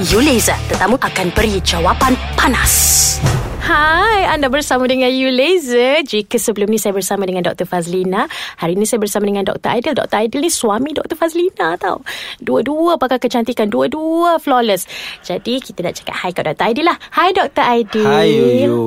You Laser, tetamu akan beri jawapan panas. Hai, anda bersama dengan You Laser. Jika sebelum ni saya bersama dengan Dr. Fazlina, hari ini saya bersama dengan Dr. Aidil. Dr. Aidil ni suami Dr. Fazlina tau. Dua-dua pakar kecantikan, dua-dua flawless. Jadi kita nak cakap hai kat Dr. Aidil lah. Hai Dr. Aidil. Hai you,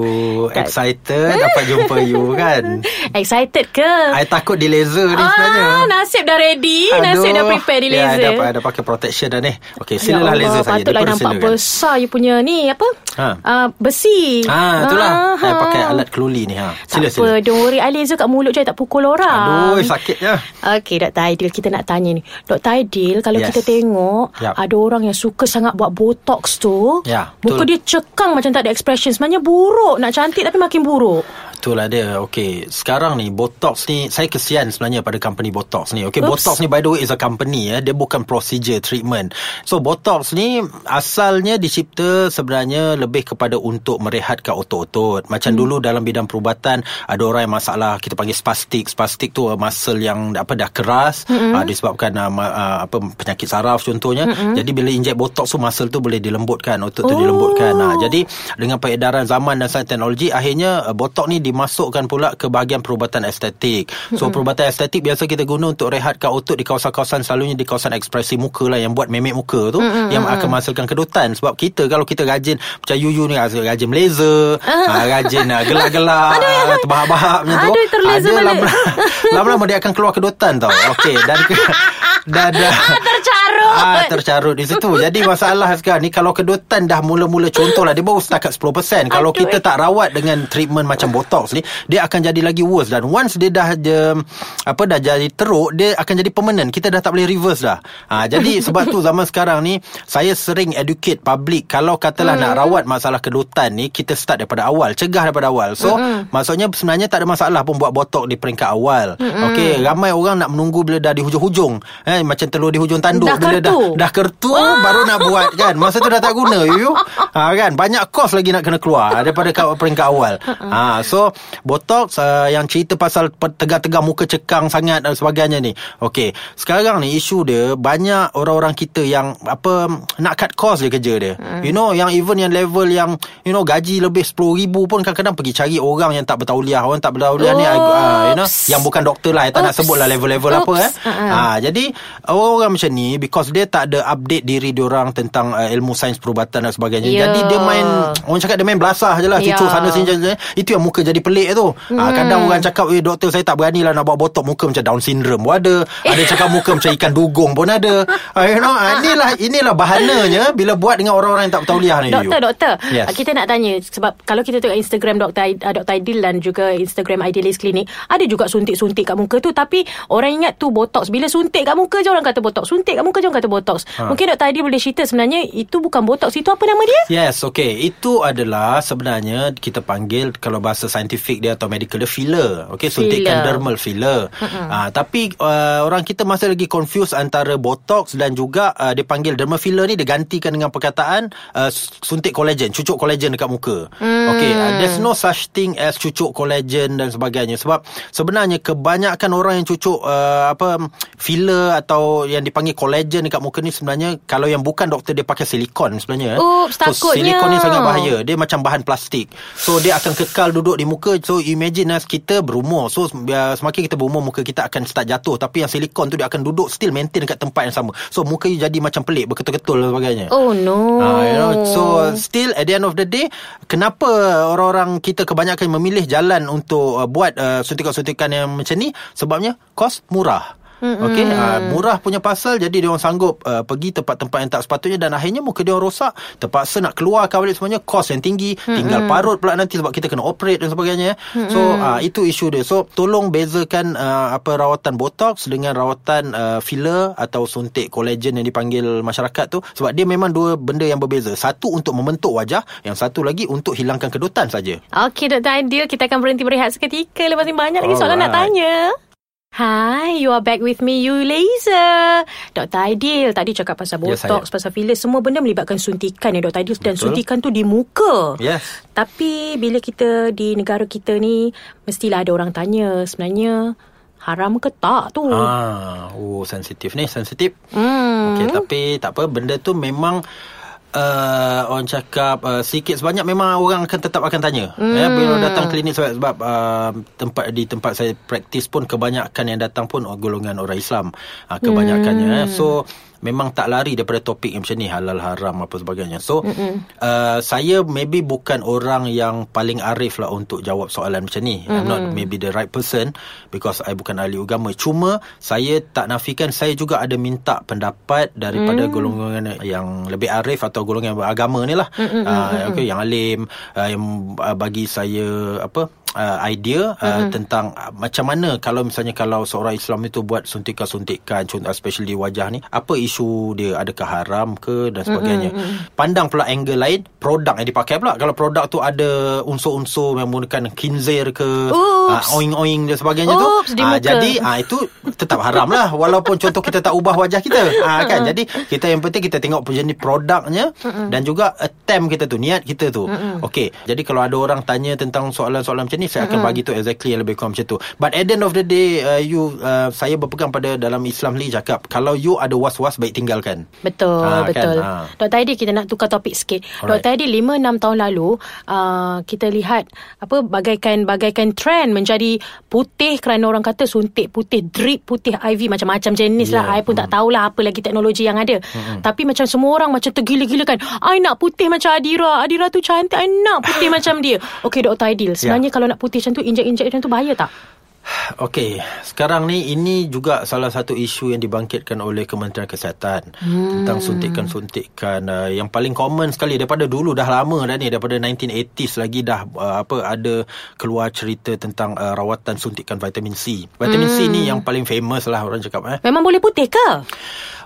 excited dapat jumpa you kan? Excited ke? I takut di laser ni sebenarnya. Ah, nasib dah ready. Aduh. Nasib dah prepare di laser. Ya, dah, dah pakai protection dah ni. Okey, Ya silalah Allah, laser saya. Patutlah nampak Dipersilakan. besar you punya ni apa? Ha. Uh, besi. Ah, itulah. Ah, ha. pakai alat keluli ni ha. Tak Sila apa, sila. don't worry. I laser kat mulut je, tak pukul orang. Aduh, sakit ya. Okey, Dr. Aidil, kita nak tanya ni. Dr. Aidil, kalau Yes. kita tengok, Yap. ada orang yang suka sangat buat botox tu. Ya, Muka betul. dia cekang macam tak ada expression. Sebenarnya buruk. Nak cantik tapi makin buruk. Itulah dia. Okey, sekarang ni Botox ni saya kesian sebenarnya pada company Botox ni. Okey, Oops. Botox ni by the way is a company ya. Dia bukan procedure treatment. So Botox ni asalnya dicipta sebenarnya lebih kepada untuk merehatkan otot-otot. Macam hmm. dulu dalam bidang perubatan ada orang yang masalah kita panggil spastik. Spastik tu uh, muscle yang apa dah keras hmm. uh, disebabkan uh, uh, apa penyakit saraf contohnya. Hmm. Jadi bila inject Botox tu muscle tu boleh dilembutkan, otot tu Oh. dilembutkan. Nah, jadi dengan peredaran zaman dan sains teknologi akhirnya uh, Botox ni dimasukkan pula ke bahagian perubatan estetik. So mm-hmm. perubatan estetik biasa kita guna untuk rehatkan otot di kawasan-kawasan selalunya di kawasan ekspresi muka lah yang buat memek muka tu mm-hmm. yang akan menghasilkan kedutan sebab kita kalau kita rajin macam Yuyu ni rajin laser, uh, rajin uh, gelak-gelak, uh, terbahak-bahak macam tu. Aduh, terlaser dia balik. lama- lama-lama dia akan keluar kedutan tau. Okey dan dan dah. Ah, tercarut di situ. Jadi masalah sekarang ni kalau kedutan dah mula-mula contohlah dia baru setakat 10%. Kalau Aduh, kita eh. tak rawat dengan treatment macam botox ni, dia akan jadi lagi worse dan once dia dah je, apa dah jadi teruk, dia akan jadi permanent. Kita dah tak boleh reverse dah. Ha, jadi sebab tu zaman sekarang ni saya sering educate public kalau katalah nak rawat masalah kedutan ni, kita start daripada awal, cegah daripada awal. So, maksudnya sebenarnya tak ada masalah pun buat botox di peringkat awal. Okey, ramai orang nak menunggu bila dah di hujung-hujung. Eh macam telur di hujung tanduk Dah bila dah dah kertu baru nak buat kan? Masa tu dah tak guna you. Ha kan? Banyak kos lagi nak kena keluar daripada kat peringkat awal. Ha so botox uh, yang cerita pasal tegar-tegar muka cekang sangat dan sebagainya ni. Okey sekarang ni isu dia banyak orang-orang kita yang apa nak cut cost je kerja dia. You know yang even yang level yang you know gaji lebih 10,000 pun kadang-kadang pergi cari orang yang tak bertauliah. Orang tak bertauliah ni uh, you know yang bukan doktor lah tak nak Oops. sebut lah level-level apa Oops. eh. Uh-uh. ha jadi orang-orang macam ni because dia tak ada update diri diorang tentang uh, ilmu sains perubatan dan sebagainya. Ya. Jadi dia main orang cakap dia main belasah je lah Ya. cucuk sana sini je. Itu yang muka jadi pelik tu. Hmm. Ha, kadang orang cakap eh doktor saya tak berani lah nak buat botok muka macam down syndrome pun ada. Ada cakap muka macam ikan dugong pun ada. Ha, you know, ha, inilah inilah bahananya bila buat dengan orang-orang yang tak bertauliah ni. Doktor, you. doktor. Yes. Uh, Kita nak tanya sebab kalau kita tengok Instagram Dr. Aid- uh, Dr. Aidil dan juga Instagram Idealist Clinic, ada juga suntik-suntik kat muka tu tapi orang ingat tu botox. Bila suntik kat muka je orang kata botox. Suntik kat muka je orang kata botox. Ha. Mungkin Dr. Aidil boleh cerita sebenarnya itu bukan botox. Itu apa nama dia? Yes, okay. Itu adalah sebenarnya kita panggil kalau bahasa saintifik dia atau medical dia filler. Okay, suntikan dermal filler. Uh, tapi uh, orang kita masih lagi confuse antara botox dan juga uh, dia panggil dermal filler ni dia gantikan dengan perkataan uh, suntik kolagen, cucuk kolagen dekat muka. Okay, uh, there's no such thing as cucuk kolagen dan sebagainya sebab sebenarnya kebanyakan orang yang cucuk uh, apa filler atau yang dipanggil kolagen dekat muka ni sebenarnya kalau yang bukan doktor dia pakai silikon sebenarnya. Oops, so, takutnya. silikon ni sangat bahaya. Dia macam bahan plastik. So dia akan kekal duduk di muka. So imagine as kita berumur. So uh, semakin kita berumur muka kita akan start jatuh. Tapi yang silikon tu dia akan duduk still maintain dekat tempat yang sama. So muka you jadi macam pelik, berketul-ketul dan sebagainya. Oh no. Ah, you know, so still at the end of the day, kenapa orang-orang kita kebanyakan memilih jalan untuk uh, buat uh, suntikan-suntikan yang macam ni? Sebabnya kos murah. Okey, uh, murah punya pasal jadi dia orang sanggup uh, pergi tempat-tempat yang tak sepatutnya dan akhirnya muka dia orang rosak, terpaksa nak keluarkan balik semuanya, kos yang tinggi, tinggal parut pula nanti sebab kita kena operate dan sebagainya. So uh, itu isu dia. So tolong bezakan uh, apa rawatan botox dengan rawatan uh, filler atau suntik kolagen yang dipanggil masyarakat tu sebab dia memang dua benda yang berbeza. Satu untuk membentuk wajah, yang satu lagi untuk hilangkan kedutan saja. Okey Dr. Aidil Kita akan berhenti berehat seketika Lepas ni banyak lagi soalan nak Alright. tanya Hi, you are back with me, you laser. Dr. Aidil tadi cakap pasal Yes, botox, pasal filler, semua benda melibatkan suntikan ya Dr. Aidil dan Betul. suntikan tu di muka. Yes. Tapi bila kita di negara kita ni mestilah ada orang tanya sebenarnya haram ke tak tu? Ah, oh sensitif ni, sensitif. Hmm. Okey, tapi tak apa benda tu memang uh, orang cakap uh, sikit sebanyak memang orang akan tetap akan tanya. Hmm. Ya, bila datang klinik sebab, sebab uh, tempat di tempat saya praktis pun kebanyakan yang datang pun golongan orang Islam. Uh, kebanyakannya. Hmm. So memang tak lari daripada topik yang macam ni halal haram apa sebagainya. So uh, saya maybe bukan orang yang paling arif lah untuk jawab soalan macam ni. Mm-hmm. I'm not maybe the right person because I bukan ahli agama. Cuma saya tak nafikan saya juga ada minta pendapat daripada mm. golongan yang lebih arif atau golongan beragama ni lah. Mm-hmm. Uh, okay, yang alim uh, yang uh, bagi saya apa uh, idea uh, mm-hmm. tentang uh, macam mana kalau misalnya kalau seorang Islam itu buat suntikan-suntikan contoh especially wajah ni apa isu dia? Adakah haram ke dan sebagainya? Mm-hmm. pandang pula angle lain produk yang dipakai pula. Kalau produk tu ada unsur-unsur yang menggunakan khinzir ke uh, oing-oing dan sebagainya Oops, tu uh, jadi uh, itu tetap haram lah. Walaupun contoh kita tak ubah wajah kita uh, kan? Jadi kita yang penting kita tengok jenis produknya mm-hmm. dan juga attempt kita tu niat kita tu. Mm-hmm. okey jadi kalau ada orang tanya tentang soalan-soalan macam ni saya akan mm-hmm. bagi tu exactly yang lebih kurang macam tu but at the end of the day uh, you uh, saya berpegang pada dalam Islam ni cakap kalau you ada was-was baik tinggalkan betul ha, betul kan? ha. Dr. Aidi kita nak tukar topik sikit Alright. Dr. Aidi 5-6 tahun lalu uh, kita lihat apa bagaikan bagaikan trend menjadi putih kerana orang kata suntik putih drip putih IV macam-macam jenis yeah. lah I pun mm. tak tahulah apa lagi teknologi yang ada mm-hmm. tapi macam semua orang macam tergila-gila kan I nak putih macam Adira Adira tu cantik I nak putih macam dia Okay Dr. Aidil sebenarnya yeah. kalau nak putih macam tu injek-injek macam tu bahaya tak? Okey, sekarang ni ini juga salah satu isu yang dibangkitkan oleh Kementerian Kesihatan hmm. tentang suntikan-suntikan uh, yang paling common sekali daripada dulu dah lama dah ni daripada 1980s lagi dah uh, apa ada keluar cerita tentang uh, rawatan suntikan vitamin C. Vitamin hmm. C ni yang paling famous lah orang cakap eh. Memang boleh putih ke?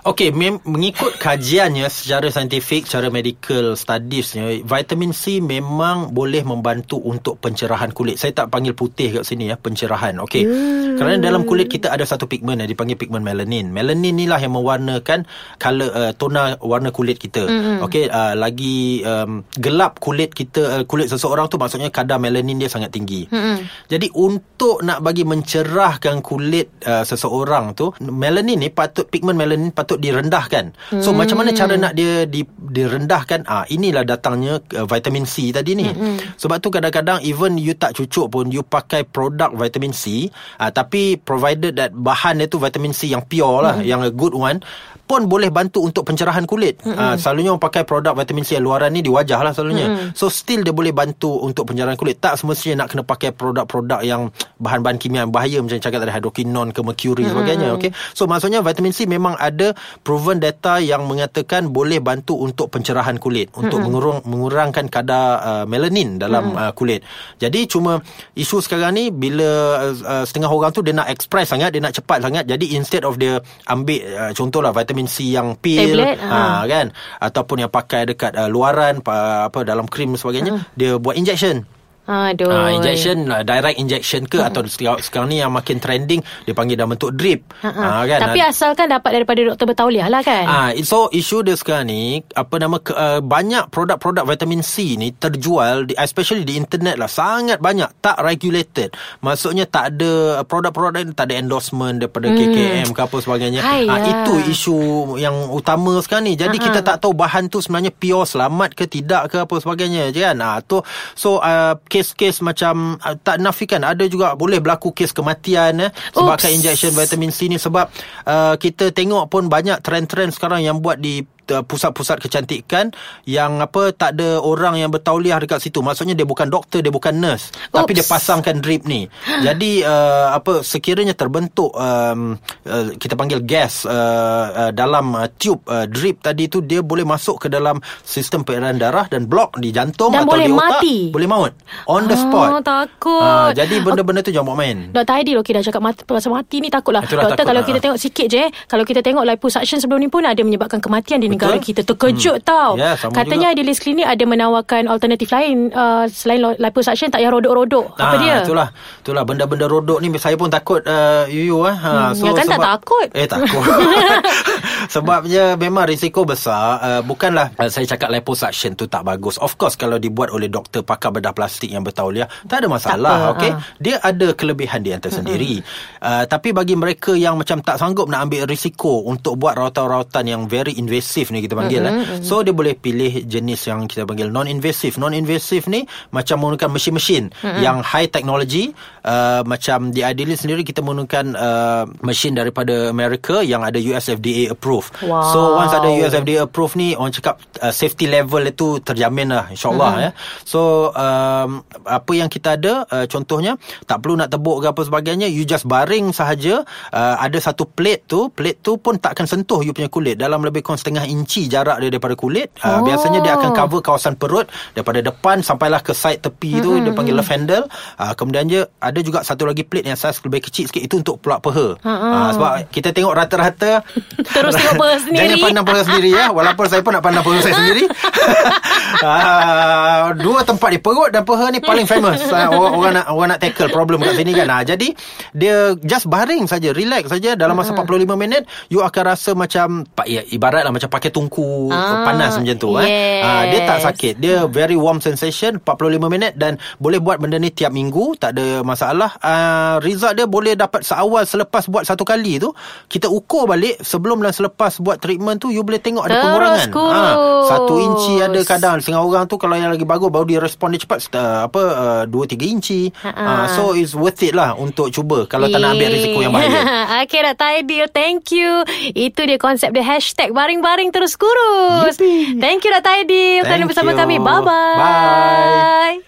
Okey, mem- mengikut kajiannya secara saintifik, secara medical studiesnya, vitamin C memang boleh membantu untuk pencerahan kulit. Saya tak panggil putih kat sini ya, pencerahan. Okey. Hmm. Kerana dalam kulit kita ada satu pigmen yang dipanggil pigmen melanin. Melanin inilah yang mewarnakan color uh, tona warna kulit kita. Hmm. Okey, uh, lagi um, gelap kulit kita uh, kulit seseorang tu maksudnya kadar melanin dia sangat tinggi. Hmm. Jadi untuk nak bagi mencerahkan kulit uh, seseorang tu, melanin ni patut pigmen melanin patut patut direndahkan. So hmm. macam mana cara nak dia di, direndahkan? Ah inilah datangnya uh, vitamin C tadi ni. Hmm. Sebab tu kadang-kadang even you tak cucuk pun you pakai produk vitamin C, ah tapi provided that bahan dia tu vitamin C yang pure lah, hmm. yang a good one, pun boleh bantu untuk pencerahan kulit. Mm-hmm. Uh, selalunya orang pakai produk vitamin C luaran ni di wajah lah selalunya. Mm-hmm. So still dia boleh bantu untuk pencerahan kulit. Tak semestinya nak kena pakai produk-produk yang bahan-bahan kimia yang bahaya macam cakap tadi hydroquinone ke mercury mm-hmm. sebagainya. Okay? So maksudnya vitamin C memang ada proven data yang mengatakan boleh bantu untuk pencerahan kulit. Untuk mm-hmm. mengurang, mengurangkan kadar uh, melanin dalam mm-hmm. uh, kulit. Jadi cuma isu sekarang ni bila uh, uh, setengah orang tu dia nak express sangat, dia nak cepat sangat. Jadi instead of dia ambil uh, contohlah vitamin vitamin C yang pil Tablet, ha. ha kan ataupun yang pakai dekat uh, luaran apa dalam krim sebagainya ha. dia buat injection Aduh. Uh, injection uh, direct injection ke hmm. atau sekarang, sekarang ni yang makin trending dia panggil dalam bentuk drip. Uh, uh. kan. Tapi uh, asalkan dapat daripada doktor bertauliah lah kan. Ah uh, so isu dia sekarang ni apa nama ke, uh, banyak produk-produk vitamin C ni terjual di, especially di internet lah sangat banyak tak regulated. Maksudnya tak ada produk-produk ni tak ada endorsement daripada hmm. KKM ke apa sebagainya. Ah uh, itu isu yang utama sekarang ni. Jadi uh, kita tak tahu bahan tu sebenarnya pure selamat ke tidak ke apa sebagainya je kan. Ah uh, tu so uh, kes-kes macam uh, tak nafikan ada juga boleh berlaku kes kematian eh, sebabkan injection vitamin C ni sebab uh, kita tengok pun banyak trend-trend sekarang yang buat di Uh, pusat-pusat kecantikan yang apa tak ada orang yang bertauliah dekat situ. Maksudnya dia bukan doktor dia bukan nurse Oops. tapi dia pasangkan drip ni. Jadi uh, apa sekiranya terbentuk um, uh, kita panggil gas uh, uh, dalam uh, tube uh, drip tadi tu dia boleh masuk ke dalam sistem peredaran darah dan blok di jantung dan atau boleh di otak. mati. boleh maut. On the spot. oh, takut. Uh, jadi benda-benda tu jangan buat main. Dr. Aidil okay, dah cakap mati, pasal mati ni takutlah. Itulah doktor takut kalau lah. kita tengok sikit je kalau kita tengok liposuction sebelum ni pun ada menyebabkan kematian di negara kita terkejut hmm. tau. Ya, Katanya juga. Idealis Clinic ada menawarkan alternatif lain uh, selain liposuction tak payah rodok-rodok. Apa ah, dia? Itulah. Itulah benda-benda rodok ni saya pun takut uh, you you ah. Ha, hmm, so, ya kan sebab, tak takut. Eh takut. Sebabnya memang risiko besar uh, Bukanlah uh, saya cakap liposuction tu tak bagus. Of course kalau dibuat oleh doktor pakar bedah plastik yang bertauliah Tak ada masalah Tak okay? ah. Dia ada kelebihan dia tersendiri. Uh, Tapi bagi mereka yang macam tak sanggup nak ambil risiko Untuk buat rawatan-rawatan yang very invasive ni kita panggil eh. So dia boleh pilih jenis yang kita panggil non-invasive. Non-invasive ni macam menggunakan mesin-mesin Yang high technology. Uh, Macam di Idealis sendiri kita menggunakan uh, mesin daripada Amerika Yang ada US FDA approve Wow. So once ada US FDA approve ni Orang cakap uh, safety level itu terjamin lah InsyaAllah ya. So um, apa yang kita ada uh, Contohnya tak perlu nak tebuk ke apa sebagainya You just baring sahaja uh, Ada satu plate tu Plate tu pun tak akan sentuh you punya kulit. Dalam lebih kurang setengah inci jarak dia daripada kulit uh, Oh. Biasanya dia akan cover kawasan perut Daripada depan sampailah ke side tepi tu Dia panggil left handle. Uh, Kemudian dia ada juga satu lagi plate yang saiz lebih kecil sikit Itu untuk pelak peha. Uh, Sebab kita tengok rata-rata Terus tengok peha sendiri. Jangan pandang peha sendiri ya. Walaupun saya pun nak pandang peha saya sendiri. Uh, Dua tempat ni Perut dan peha ni paling famous. Uh, orang, orang nak orang nak tackle problem kat sini kan. Uh, Jadi Dia just baring saja Relax saja Dalam masa 45 minit You akan rasa macam ya, Ibaratlah macam pakai tungku Ah, Panas macam tu eh. yes. uh, Dia tak sakit. Dia very warm sensation 45 minit Dan boleh buat benda ni tiap minggu Tak ada masalah. Uh, Result dia boleh dapat seawal Selepas buat satu kali tu. Kita ukur balik Sebelum dan selepas buat treatment tu You boleh tengok ada Terus pengurangan kurus. Ah, Satu inci ada kadang Setengah orang tu Kalau yang lagi bagus Baru dia respon dia cepat uh, Apa uh, Dua tiga inci Ha-ha. uh, So it's worth it lah Untuk cuba Kalau tak nak ambil risiko yang bahaya okay, Dr. Aidil. Thank you. Itu dia konsep dia. Hashtag baring-baring terus kurus. Yippee. Thank you. Aidil. Kerana Thank bersama you. kami. Bye-bye. Bye.